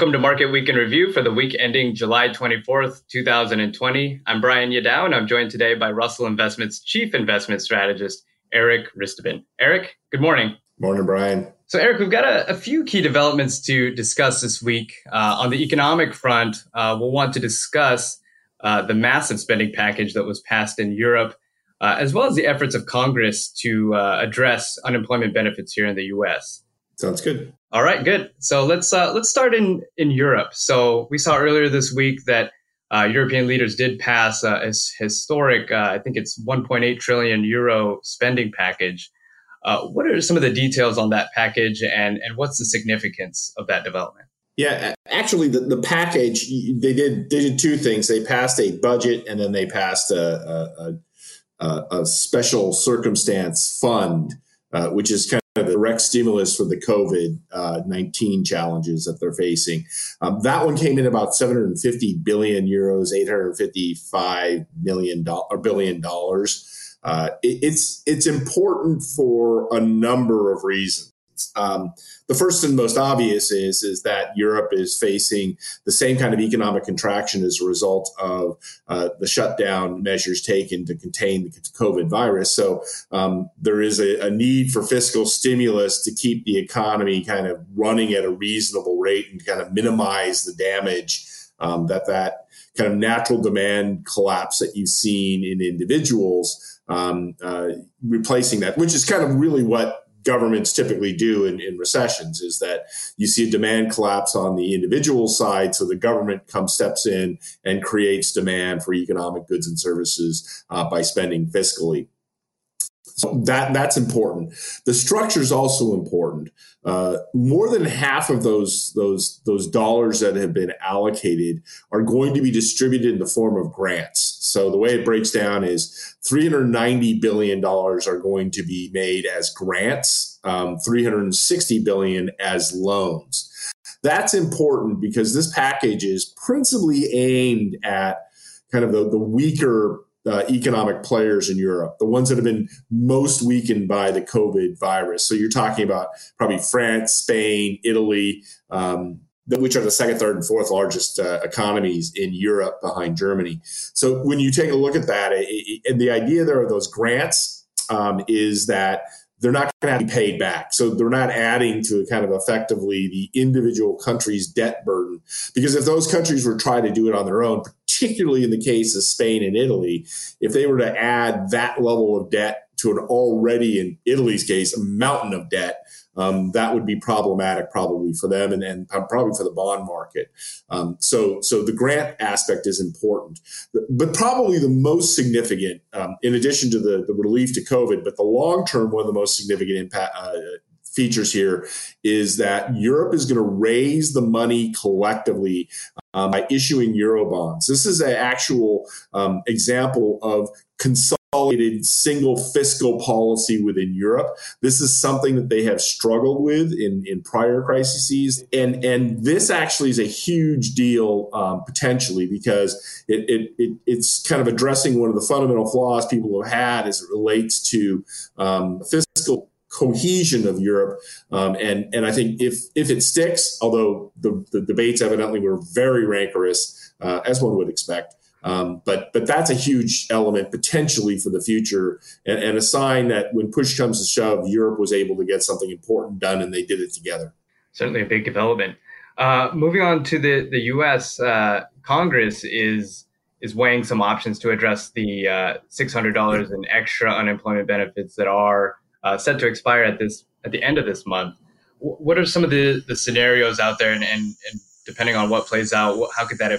Welcome to Market Week in Review for the week ending July 24th, 2020. I'm Brian Yadao, and I'm joined today by Russell Investments Chief Investment Strategist, Eric Ristuben. Eric, good morning. Morning, Brian. So, Eric, we've got a, a few key developments to discuss this week. Uh, on the economic front, uh, we'll want to discuss uh, the massive spending package that was passed in Europe, uh, as well as the efforts of Congress to uh, address unemployment benefits here in the U.S. Sounds good. All right, good. So let's uh, let's start in in Europe. So we saw earlier this week that uh, European leaders did pass a historic, uh, I think it's 1.8 trillion euro spending package. Uh, what are some of the details on that package, and and what's the significance of that development? Yeah, actually, the, the package they did they did two things. They passed a budget, and then they passed a a, a, a special circumstance fund, uh, which is kind of the direct stimulus for the COVID uh, 19 challenges that they're facing. Um, that one came in about 750 billion euros, 855 million or billion dollars. Uh, it, it's it's important for a number of reasons. Um, the first and most obvious is is that Europe is facing the same kind of economic contraction as a result of uh, the shutdown measures taken to contain the COVID virus. So um, there is a, a, need for fiscal stimulus to keep the economy kind of running at a reasonable rate and kind of minimize the damage um, that that kind of natural demand collapse that you've seen in individuals. Um, uh, replacing that, which is kind of really what governments typically do in, in, recessions is that you see a demand collapse on the individual side so the government comes steps in and creates demand for economic goods and services uh, by spending fiscally so that that's important. The structure is also important. Uh, more than half of those those those dollars that have been allocated are going to be distributed in the form of grants. So the way it breaks down is 390 billion dollars are going to be made as grants, um, 360 billion as loans. That's important because this package is principally aimed at kind of the, the weaker uh, economic players in Europe, the ones that have been most weakened by the COVID virus. So you're talking about probably France, Spain, Italy, um, which are the second, third, and fourth largest uh, economies in Europe behind Germany. So when you take a look at that, it, it, and the idea there of those grants um, is that they're not going to be paid back. So they're not adding to kind of effectively the individual country's debt burden. Because if those countries were trying to do it on their own, particularly in the case of Spain and Italy, if they were to add that level of debt to an already, in Italy's case, a mountain of debt, um, that would be problematic probably for them and, and probably for the bond market. Um, so, so the grant aspect is important, but probably the most significant, um, in addition to the, the relief to COVID, but the long term one of the most significant impact. Uh, features here is that Europe is going to raise the money collectively um, by issuing euro bonds. This is an actual um, example of consolidated single fiscal policy within Europe. This is something that they have struggled with in, in prior crises. And, and this actually is a huge deal um, potentially because it, it, it, it's kind of addressing one of the fundamental flaws people have had as it relates to um, fiscal cohesion of Europe. Um, and and I think if if it sticks, although the, the debates evidently were very rancorous, uh, as one would expect. Um, but but that's a huge element potentially for the future, and, and, a sign that when push comes to shove, Europe was able to get something important done, and they did it together. Certainly a big development. Uh, moving on to the the U.S. Uh, Congress is is weighing some options to address the uh, six hundred dollars in extra unemployment benefits that are uh, set to expire at this at the end of this month. W- what are some of the, the scenarios out there, and, and, and depending on what plays out, how could that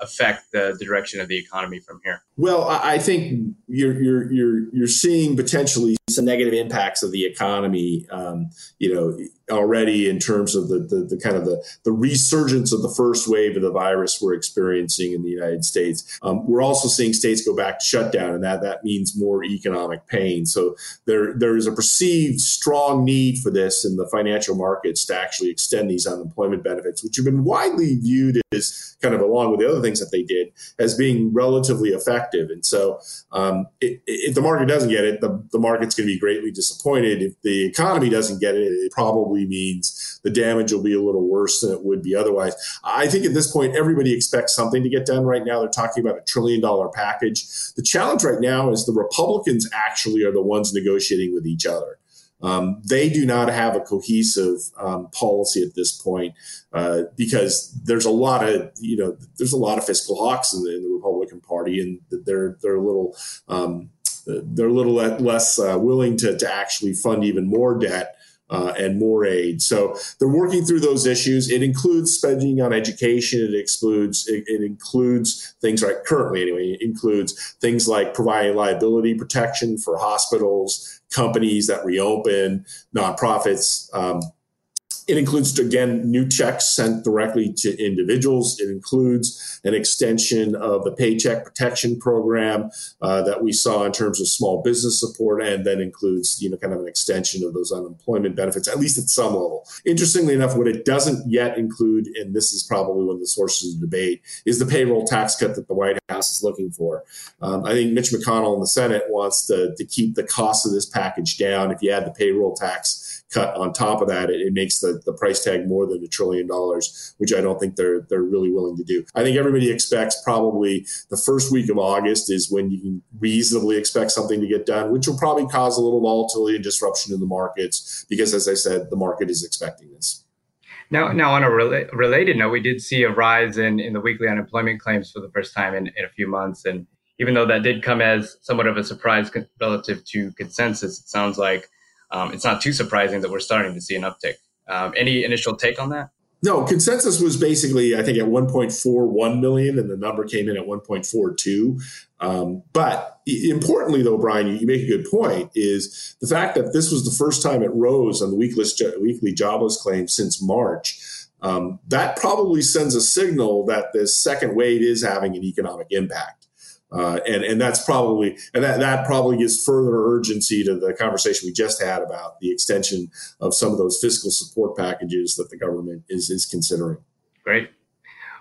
affect the, the direction of the economy from here? Well, I think you're you're you're you're seeing potentially some negative impacts of the economy. Um, you know, already in terms of the, the, the, kind of the, the resurgence of the first wave of the virus we're experiencing in the United States. Um, we're also seeing states go back to shutdown, and that that means more economic pain. So there there is a perceived strong need for this in the financial markets to actually extend these unemployment benefits, which have been widely viewed as kind of along with the other things that they did as being relatively effective. And so, um, it, if the market doesn't get it, the, the market's going to be greatly disappointed. If the economy doesn't get it, it probably probably means the damage will be a little worse than it would be otherwise. I think at this point, everybody expects something to get done right now. They're talking about a trillion dollar package. The challenge right now is the Republicans actually are the ones negotiating with each other. Um, they do not have a cohesive um, policy at this point uh, because there's a lot of you know there's a lot of fiscal hawks in the, in the Republican Party and they're they're a little um, they're a little less uh, willing to, to actually fund even more debt uh, and more aid. So they're working through those issues. It includes spending on education. It excludes it, it, includes things like currently anyway. It includes things like providing liability protection for hospitals, companies that reopen, nonprofits. Um, it includes, again, new checks sent directly to individuals. It includes an extension of the Paycheck Protection Program uh, that we saw in terms of small business support, and then includes, you know, kind of an extension of those unemployment benefits, at least at some level. Interestingly enough, what it doesn't yet include, and this is probably one of the sources of debate, is the payroll tax cut that the White House is looking for. Um, I think Mitch McConnell in the Senate wants to, to keep the cost of this package down. If you add the payroll tax, cut on top of that, it, it, makes the, the price tag more than a trillion dollars, which I don't think they're they're really willing to do. I think everybody expects probably the first week of August is when you can reasonably expect something to get done, which will probably cause a little volatility and disruption in the markets because, as I said, the market is expecting this. Now, now on a rela- related note, we did see a rise in, in the weekly unemployment claims for the first time in, in a few months. And even though that did come as somewhat of a surprise relative to consensus, it sounds like um, it's not too surprising that we're starting to see an uptick. Um, any initial take on that? No, consensus was basically, I think, at 1.41 million, and the number came in at 1.42. Um, but importantly, though, Brian, you, you, make a good point, is the fact that this was the first time it rose on the weekly, weekly jobless claim since March. Um, that probably sends a signal that this second wave is having an economic impact. Uh, and and that's probably and that, that probably gives further urgency to the conversation we just had about the extension of some of those fiscal support packages that the government is is considering. Great.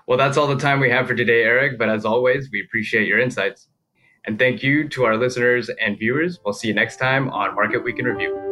Well, that's all the time we have for today, Eric. But as always, we appreciate your insights. And thank you to our listeners and viewers. We'll see you next time on Market Week in Review.